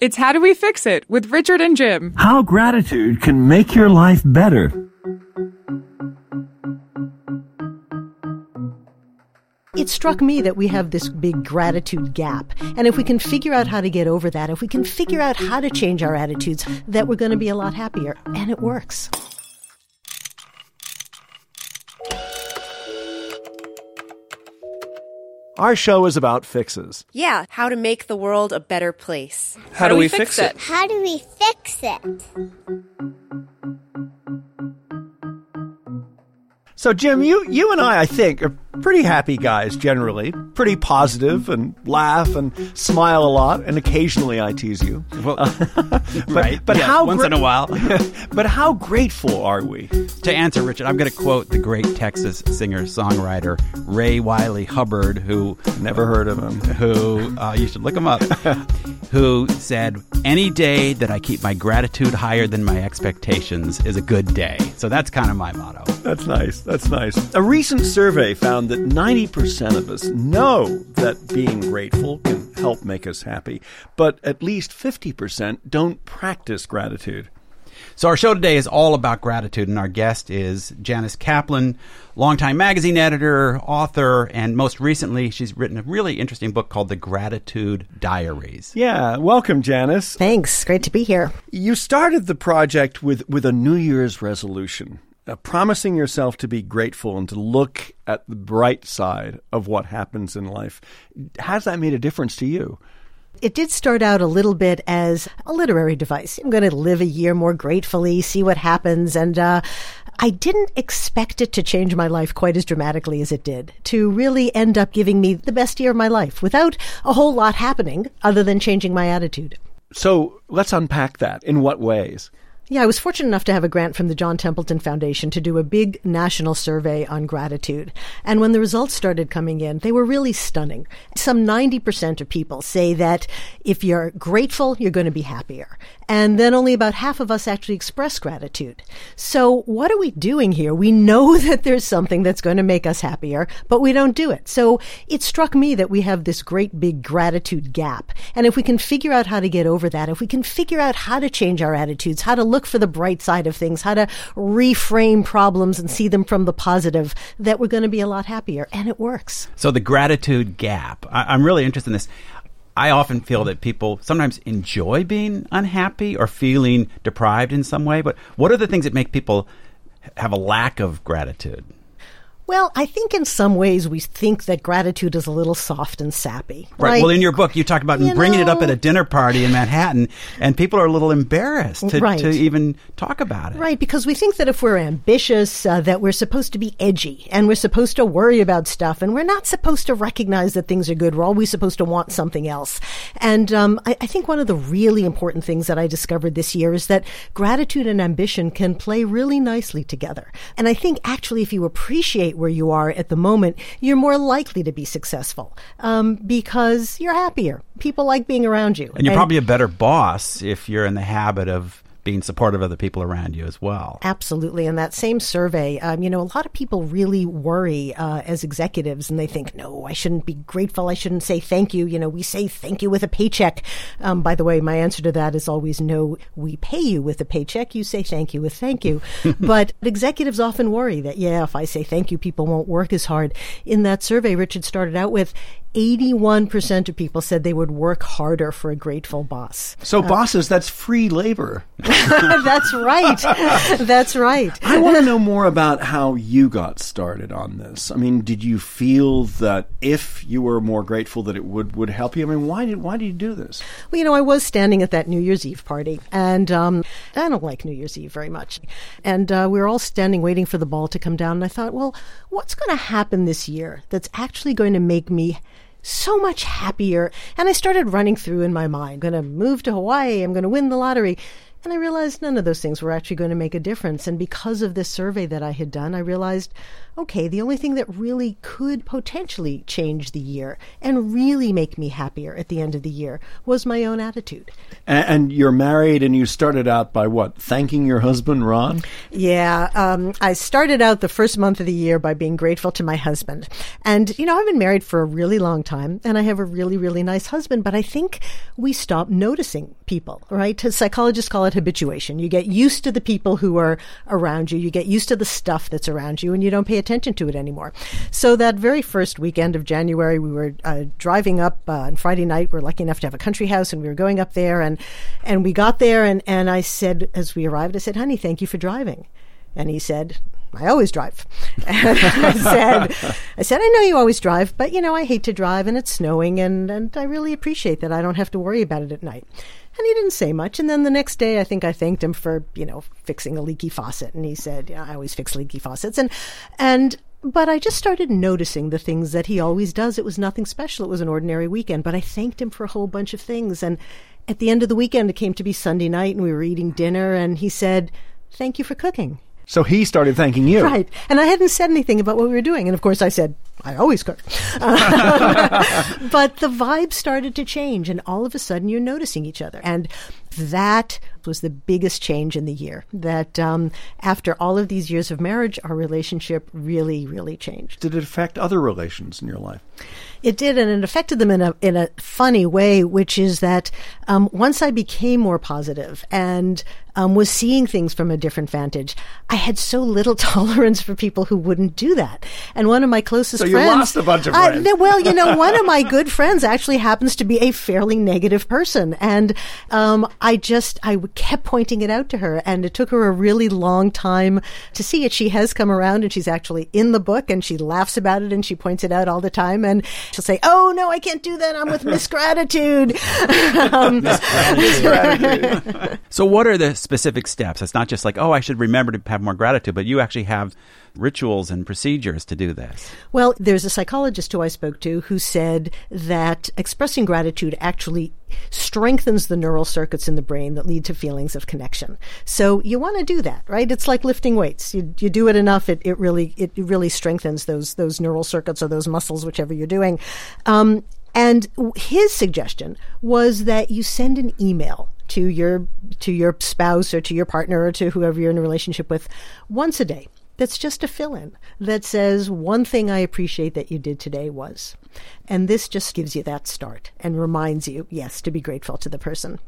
It's How Do We Fix It with Richard and Jim. How gratitude can make your life better. It struck me that we have this big gratitude gap. And if we can figure out how to get over that, if we can figure out how to change our attitudes, that we're going to be a lot happier. And it works. Our show is about fixes. Yeah, how to make the world a better place. How, do we, fix, it? How do we fix it? So, Jim, you you and I, I think, are pretty happy guys generally. Pretty positive and laugh and smile a lot, and occasionally I tease you. Well, but, right. But Yes, how once in a while. but how grateful are we? to answer, Richard, I'm going to quote the great Texas singer songwriter Ray Wylie Hubbard, who Never heard of him. who uh, you should look him up, who said, "Any day that I keep my gratitude higher than my expectations is a good day." So that's kind of my motto. That's nice. That's nice. A recent survey found that 90% of us know that being grateful can help make us happy, but at least 50% don't practice gratitude. So our show today is all about gratitude, and our guest is Janice Kaplan, longtime magazine editor, author, and most recently, she's written a really interesting book called The Gratitude Diaries. Yeah, welcome, Janice. Thanks. Great to be here. You started the project with, with a New Year's resolution, uh, promising yourself to be grateful and to look at the bright side of what happens in life. Has that made a difference to you? It did start out a little bit as a literary device. I'm going to live a year more gratefully, see what happens. And uh, I didn't expect it to change my life quite as dramatically as it did, to really end up giving me the best year of my life without a whole lot happening other than changing my attitude. So let's unpack that. In what ways? Yeah, I was fortunate enough to have a grant from the John Templeton Foundation to do a big national survey on gratitude. And when the results started coming in, they were really stunning. Some 90% of people say that if you're grateful, you're going to be happier. And then only about half of us actually express gratitude. So what are we doing here? We know that there's something that's going to make us happier, but we don't do it. So it struck me that we have this great big gratitude gap. And if we can figure out how to get over that, if we can figure out how to change our attitudes, how to look for the bright side of things, how to reframe problems and see them from the positive, that we're going to be a lot happier. And it works. So the gratitude gap. I, I'm really interested in this. I often feel that people sometimes enjoy being unhappy or feeling deprived in some way. But what are the things that make people have a lack of gratitude? Well, I think in some ways we think that gratitude is a little soft and sappy. Right. Like, well, in your book, you talk about you bringing it up at a dinner party in Manhattan, and people are a little embarrassed to, Right. to even talk about it. Right, because we think that if we're ambitious, uh, that we're supposed to be edgy and we're supposed to worry about stuff, and we're not supposed to recognize that things are good. We're always supposed to want something else. And um, I, I think one of the really important things that I discovered this year is that gratitude and ambition can play really nicely together. And I think actually, if you appreciate where you are at the moment, you're more likely to be successful um, because you're happier. People like being around you. And you're probably a better boss if you're in the habit of being supportive of the people around you as well. Absolutely. And that same survey, um, you know, a lot of people really worry uh, as executives and they think, no, I shouldn't be grateful. I shouldn't say thank you. You know, we say thank you with a paycheck. Um, by the way, my answer to that is always no, we pay you with a paycheck. You say thank you with thank you. but executives often worry that, yeah, if I say thank you, people won't work as hard. In that survey, Richard started out with, 81% of people said they would work harder for a grateful boss. So, bosses, that's free labor. That's right. That's right. I want to know more about how you got started on this. I mean, did you feel that if you were more grateful that it would, would help you? I mean, why did why did you do this? Well, you know, I was standing at that New Year's Eve party, and um, I don't like New Year's Eve very much. And uh, we were all standing waiting for the ball to come down, and I thought, well, what's going to happen this year that's actually going to make me so much happier? And I started running through in my mind, I'm going to move to Hawaii, I'm going to win the lottery. And I realized none of those things were actually going to make a difference. And because of this survey that I had done, I realized, okay, the only thing that really could potentially change the year and really make me happier at the end of the year was my own attitude. And, and you're married, and you started out by what? Thanking your husband, Ron. Yeah, um, I started out the first month of the year by being grateful to my husband. And, you know, I've been married for a really long time and I have a really, really nice husband, but I think we stop noticing people, right? Psychologists call it habituation. You get used to the people who are around you, you get used to the stuff that's around you, and you don't pay attention to it anymore. So that very first weekend of January, we were uh, driving up uh, on Friday night. We are lucky enough to have a country house, and we were going up there, and and we got there, and and I said as we arrived, I said, "Honey, thank you for driving," and he said. I always drive. And I said, I said, I know you always drive, but you know, I hate to drive and it's snowing and, and I really appreciate that I don't have to worry about it at night. And he didn't say much. And then the next day, I think I thanked him for, you know, fixing a leaky faucet. And he said, yeah, I always fix leaky faucets. And, and, but I just started noticing the things that he always does. It was nothing special. It was an ordinary weekend, but I thanked him for a whole bunch of things. And at the end of the weekend, it came to be Sunday night and we were eating dinner and he said, thank you for cooking. So he started thanking you. Right. And I hadn't said anything about what we were doing. And of course, I said, I always cook. but the vibe started to change, and all of a sudden, you're noticing each other. And that was the biggest change in the year. That um, after all of these years of marriage, our relationship really, really changed. Did it affect other relations in your life? It did, and it affected them in a in a funny way, which is that um, once I became more positive and um, was seeing things from a different vantage, I had so little tolerance for people who wouldn't do that. And one of my closest so you friends, lost a bunch of friends. I, well, you know, one of my good friends actually happens to be a fairly negative person, and um, I just I kept pointing it out to her, and it took her a really long time to see it. She has come around, and she's actually in the book, and she laughs about it, and she points it out all the time, and she'll say, "Oh no, I can't do that. I'm with Miss Gratitude." um, so, what are the specific steps? It's not just like, oh, I should remember to have more gratitude, but you actually have rituals and procedures to do this? Well, there's a psychologist who I spoke to who said that expressing gratitude actually strengthens the neural circuits in the brain that lead to feelings of connection. So you want to do that, right? It's like lifting weights. You, you do it enough, it, it really it really strengthens those those neural circuits or those muscles, whichever you're doing. Um, and his suggestion was that you send an email to your to your spouse or to your partner or to whoever you're in a relationship with once a day that's just a fill in that says one thing I appreciate that you did today was. And this just gives you that start and reminds you, yes, to be grateful to the person.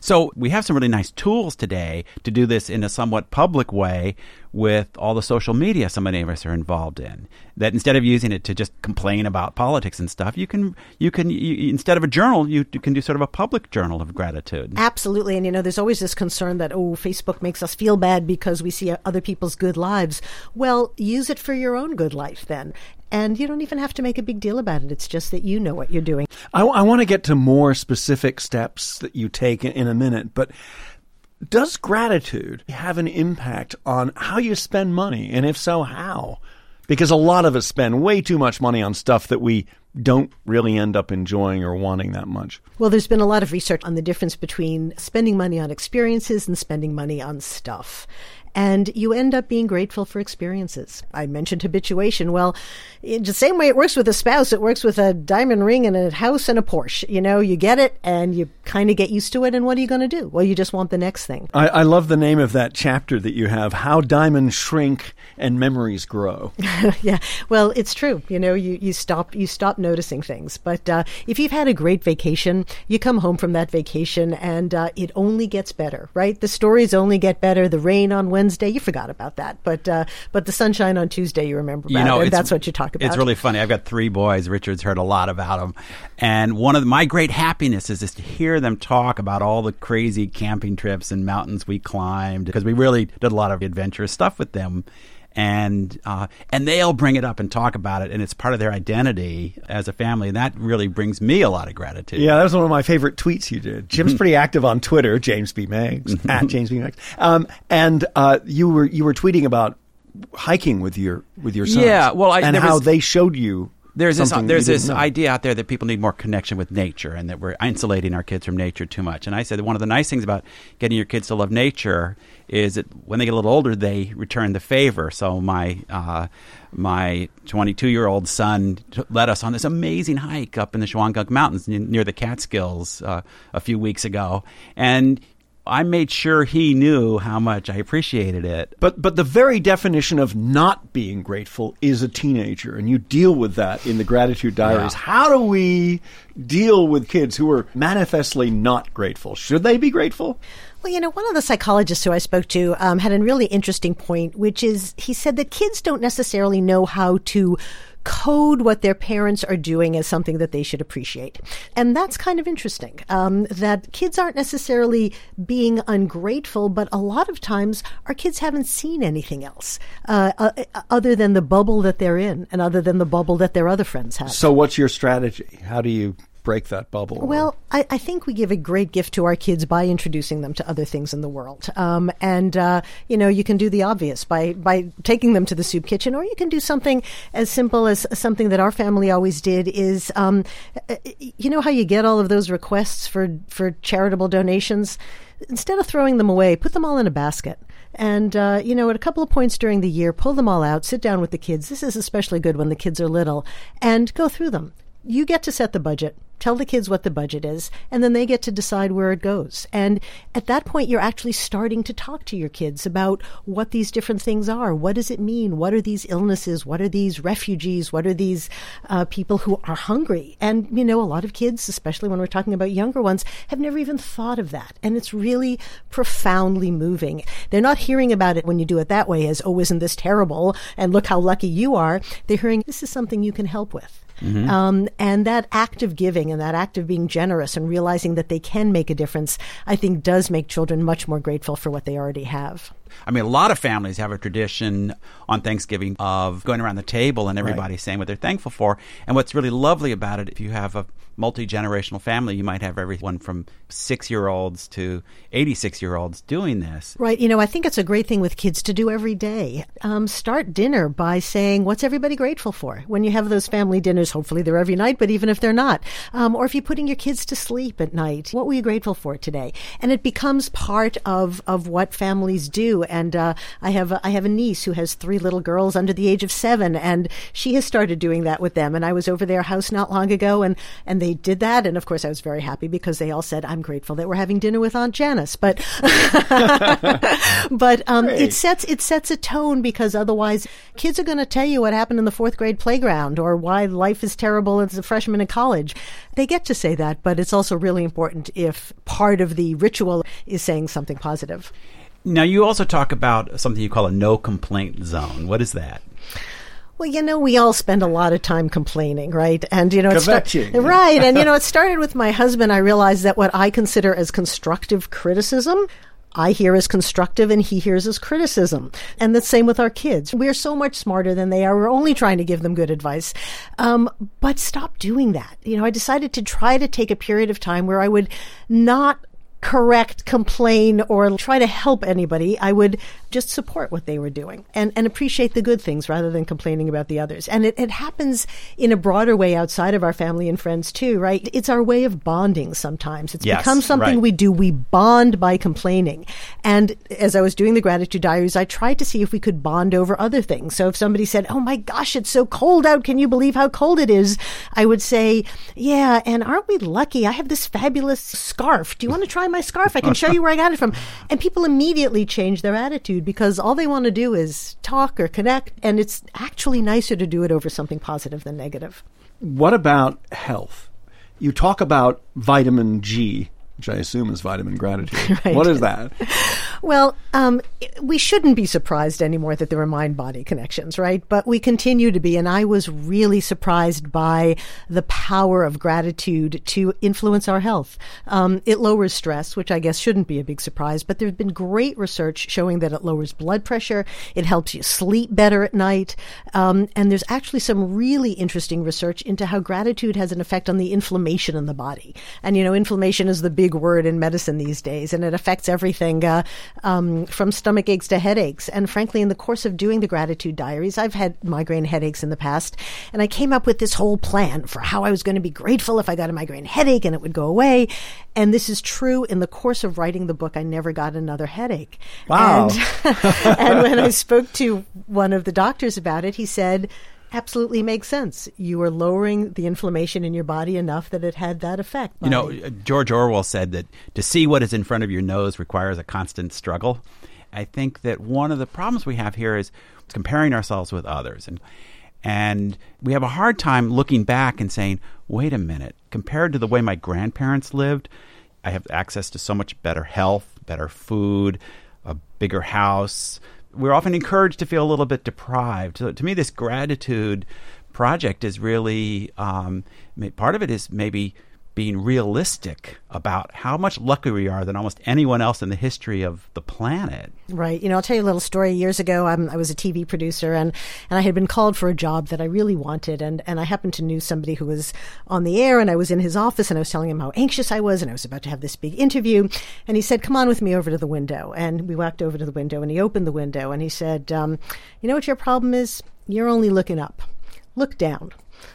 So we have some really nice tools today to do this in a somewhat public way with all the social media so many of us are involved in. That instead of using it to just complain about politics and stuff, you can you can you, instead of a journal, you, you, can do sort of a public journal of gratitude. Absolutely, and you know, there's always this concern that oh, Facebook makes us feel bad because we see other people's good lives. Well, use it for your own good life then. And you don't even have to make a big deal about it. It's just that you know what you're doing. I, I want to get to more specific steps that you take in, in a minute, but does gratitude have an impact on how you spend money? And if so, how? Because a lot of us spend way too much money on stuff that we don't really end up enjoying or wanting that much. Well, there's been a lot of research on the difference between spending money on experiences and spending money on stuff and you end up being grateful for experiences. I mentioned habituation. Well, in the same way it works with a spouse, it works with a diamond ring and a house and a Porsche. You know, you get it and you kind of get used to it. And what are you going to do? Well, you just want the next thing. I, I love the name of that chapter that you have How Diamonds Shrink and Memories Grow. yeah. Well, it's true. You know, you, you stop, you stop noticing things. But uh, if you've had a great vacation, you come home from that vacation and uh, it only gets better, right? The stories only get better. The rain on Wednesday Wednesday, you forgot about that. But uh, but the sunshine on Tuesday, you remember you know, it, and that's what you talk about. It's really funny. I've got three boys. Richard's heard a lot about them, and one of the, my great happiness is just to hear them talk about all the crazy camping trips and mountains we climbed because we really did a lot of adventurous stuff with them. And uh, and they'll bring it up and talk about it, and it's part of their identity as a family, and that really brings me a lot of gratitude. Yeah, that was one of my favorite tweets you did. Jim's pretty active on Twitter, James B. Meigs, at James B. Meigs. Um, and uh, you were you were tweeting about hiking with your with your sons. Yeah, well, I- and how was- they showed you there's this there's this idea out there that people need more connection with nature and that we're insulating our kids from nature too much. And I said that one of the nice things about getting your kids to love nature is that when they get a little older, they return the favor. So my uh, my 22 year old son t- led us on this amazing hike up in the Shawangunk Mountains n- near the Catskills uh, a few weeks ago, and I made sure he knew how much I appreciated it. But but the very definition of not being grateful is a teenager, and you deal with that in the gratitude diaries. Yeah. How do we deal with kids who are manifestly not grateful? Should they be grateful? Well, you know, one of the psychologists who I spoke to um, had a really interesting point, which is he said that kids don't necessarily know how to code what their parents are doing as something that they should appreciate. And that's kind of interesting. Um, that kids aren't necessarily being ungrateful, but a lot of times our kids haven't seen anything else uh, uh, other than the bubble that they're in and other than the bubble that their other friends have. So, what's your strategy? How do you break that bubble? Well, I, I think we give a great gift to our kids by introducing them to other things in the world. Um, and, uh, you know, you can do the obvious by, by taking them to the soup kitchen, or you can do something as simple as something that our family always did is, um, uh, you know how you get all of those requests for, for charitable donations? Instead of throwing them away, put them all in a basket. And, uh, you know, at a couple of points during the year, pull them all out, sit down with the kids. This is especially good when the kids are little, and go through them. You get to set the budget. Tell the kids what the budget is, and then they get to decide where it goes. And at that point, you're actually starting to talk to your kids about what these different things are. What does it mean? What are these illnesses? What are these refugees? What are these uh, people who are hungry? And, you know, a lot of kids, especially when we're talking about younger ones, have never even thought of that. And it's really profoundly moving. They're not hearing about it when you do it that way as, oh, isn't this terrible? And look how lucky you are. They're hearing, this is something you can help with. Um, and that act of giving and that act of being generous and realizing that they can make a difference, I think does make children much more grateful for what they already have. I mean, a lot of families have a tradition on Thanksgiving of going around the table and everybody saying what they're thankful for. And what's really lovely about it, if you have a multi generational family, you might have everyone from six year olds to 86 year olds doing this. Right. You know, I think it's a great thing with kids to do every day. Um, start dinner by saying, what's everybody grateful for? When you have those family dinners, hopefully they're every night, but even if they're not, um, or if you're putting your kids to sleep at night, what were you grateful for today? And it becomes part of, of what families do. And, uh, I have, a, I have a niece who has three little girls under the age of seven, and she has started doing that with them. And I was over their house not long ago, and, and they did that. And of course, I was very happy because they all said, I'm grateful that we're having dinner with Aunt Janice. But, but um, it sets it sets a tone because otherwise kids are going to tell you what happened in the fourth grade playground or why life is terrible as a freshman in college. They get to say that, but it's also really important if part of the ritual is saying something positive. Now, you also talk about something you call a no complaint zone. What is that? Well, you know, we all spend a lot of time complaining, right? And you know, it start- right? And you know, it started with my husband. I realized that what I consider as constructive criticism. I hear as constructive and he hears as criticism. And the same with our kids. We're so much smarter than they are. We're only trying to give them good advice. Um, but stop doing that. You know, I decided to try to take a period of time where I would not correct, complain, or try to help anybody. I would just support what they were doing and, and appreciate the good things rather than complaining about the others. And it, it happens in a broader way outside of our family and friends too, right? It's our way of bonding sometimes. It's Yes, become something right. we do. We bond by complaining. And as I was doing the gratitude diaries, I tried to see if we could bond over other things. So if somebody said, Oh my gosh, it's so cold out. Can you believe how cold it is? I would say, Yeah. And aren't we lucky? I have this fabulous scarf. Do you want to try my scarf? I can show you where I got it from. And people immediately change their attitude because all they want to do is talk or connect. And it's actually nicer to do it over something positive than negative. What about health? You talk about vitamin G, which I assume is vitamin gratitude. Right. What is that? Well, um, we shouldn't be surprised anymore that there are mind body connections, right? But we continue to be. And I was really surprised by the power of gratitude to influence our health. Um, it lowers stress, which I guess shouldn't be a big surprise, but there's been great research showing that it lowers blood pressure. It helps you sleep better at night. Um, and there's actually some really interesting research into how gratitude has an effect on the inflammation in the body. And, you know, inflammation is the big word in medicine these days, and it affects everything uh, um, from stomach aches to headaches. And frankly, in the course of doing the gratitude diaries, I've had migraine headaches in the past, and I came up with this whole plan for how I was going to be grateful if I got a migraine headache and it would go away. And this is true. In the course of writing the book, I never got another headache. Wow. And, and when I spoke to one of the doctors about it, he said, absolutely makes sense. You were lowering the inflammation in your body enough that it had that effect. You know, uh, George Orwell said that to see what is in front of your nose requires a constant struggle. I think that one of the problems we have here is comparing ourselves with others and and we have a hard time looking back and saying, "Wait a minute, compared to the way my grandparents lived, I have access to so much better health, better food, a bigger house." We're often encouraged to feel a little bit deprived. So to me, this gratitude project is really um, part of it is maybe being realistic about how much luckier we are than almost anyone else in the history of the planet. Right. You know, I'll tell you a little story. Years ago, I was a TV producer and, and I had been called for a job that I really wanted. And, and I happened to knew somebody who was on the air and I was in his office and I was telling him how anxious I was and I was about to have this big interview. And he said, come on with me over to the window. And we walked over to the window and he opened the window and he said, um, you know what your problem is? You're only looking up. Look down.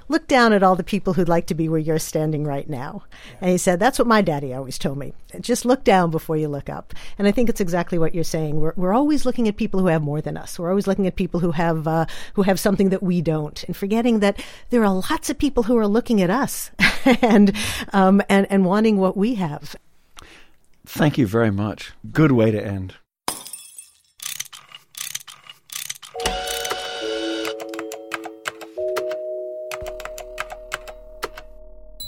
Look down at all the people who'd like to be where you're standing right now. And he said, That's what my daddy always told me. Just look down before you look up. And I think it's exactly what you're saying. We're, we're always looking at people who have more than us. We're always looking at people who have, uh, who have something that we don't. And forgetting that there are lots of people who are looking at us and, um, and, and wanting what we have. Thank you very much. Good way to end.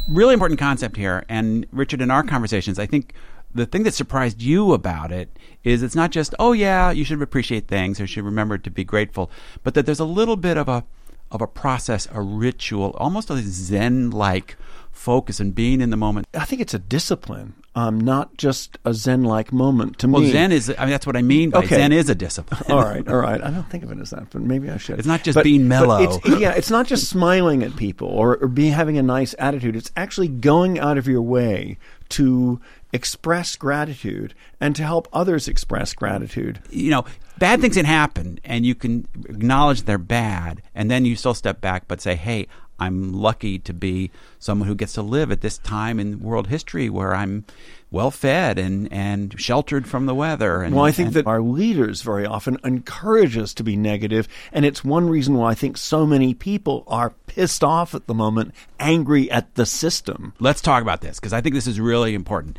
Really important concept here. And Richard, in our conversations, I think the thing that surprised you about it is it's not just, oh yeah, you should appreciate things or you should remember to be grateful, but that there's a little bit of a of a process, a ritual, almost a Zen like focus and being in the moment. I think it's a discipline, um, not just a Zen like moment to Well, me. Zen is, I mean, that's what I mean by Okay. Zen is a discipline. all right, all right. I don't think of it as that, but maybe I should. It's not just being mellow. it's- yeah, it's not just smiling at people or, or being having a nice attitude. It's actually going out of your way to express gratitude and to help others express gratitude. you know, bad things can happen and you can acknowledge they're bad and then you still step back but say, hey, I'm lucky to be someone who gets to live at this time in world history where I'm well fed and, and sheltered from the weather. And, Well, I think and- that our leaders very often encourage us to be negative, and it's one reason why I think so many people are pissed off at the moment, angry at the system. let's talk about this because I think this is really important.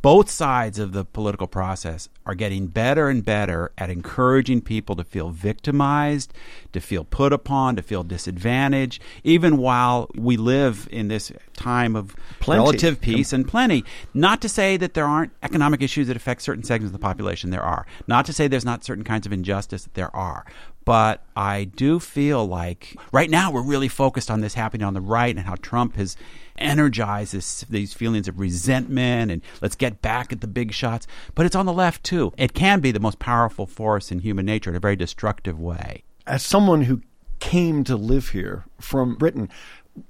Both sides of the political process are getting better and better at encouraging people to feel victimized, to feel put upon, to feel disadvantaged, even while we live in this time of Plenty. relative peace and plenty. Not to say that there aren't economic issues that affect certain segments of the population, there are. Not to say there's not certain kinds of injustice, there are. But I do feel like right now we're really focused on this happening on the right and how Trump has energized this, these feelings of resentment and let's get back at the big shots. But it's on the left too. It can be the most powerful force in human nature in a very destructive way. As someone who came to live here from Britain,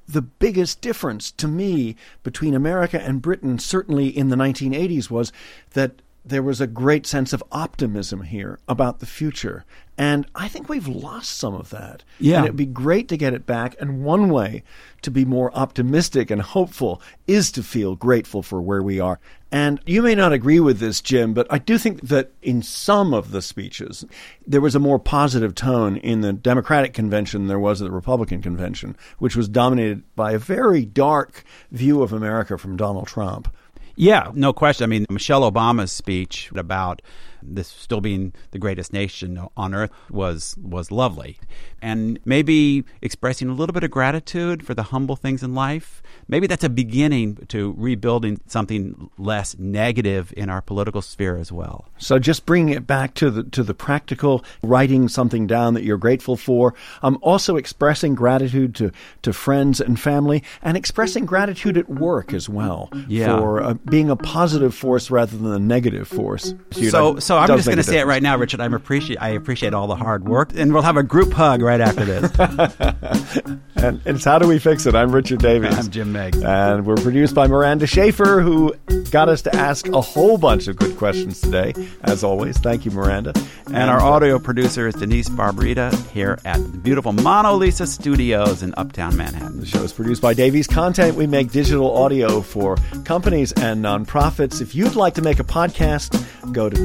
the biggest difference to me between America and Britain, certainly in the 1980s, was that there was a great sense of optimism here about the future. And I think we've lost some of that. Yeah. And it'd be great to get it back. And one way to be more optimistic and hopeful is to feel grateful for where we are. And you may not agree with this, Jim, but I do think that in some of the speeches, there was a more positive tone in the Democratic convention than there was at the Republican convention, which was dominated by a very dark view of America from Donald Trump. Yeah, no question. I mean, Michelle Obama's speech about this still being the greatest nation on earth was was lovely. And maybe expressing a little bit of gratitude for the humble things in life. Maybe that's a beginning to rebuilding something less negative in our political sphere as well. So just bringing it back to the to the practical, writing something down that you're grateful for. Um, also expressing gratitude to to friends and family, and expressing gratitude at work as well Yeah. for uh, being a positive force rather than a negative force. So, so I'm just going to say it right now, Richard. I'm appreciate I appreciate all the hard work, and we'll have a group hug right after this. And it's How Do We Fix It? I'm Richard Davies. I'm Jim Meigs. And we're produced by Miranda Schaefer, who got us to ask a whole bunch of good questions today. As always, thank you, Miranda. And our audio producer is Denise Barbarita here at the beautiful Mono Lisa Studios in Uptown Manhattan. The show is produced by Davies Content. We make digital audio for companies and nonprofits. If you'd like to make a podcast, go to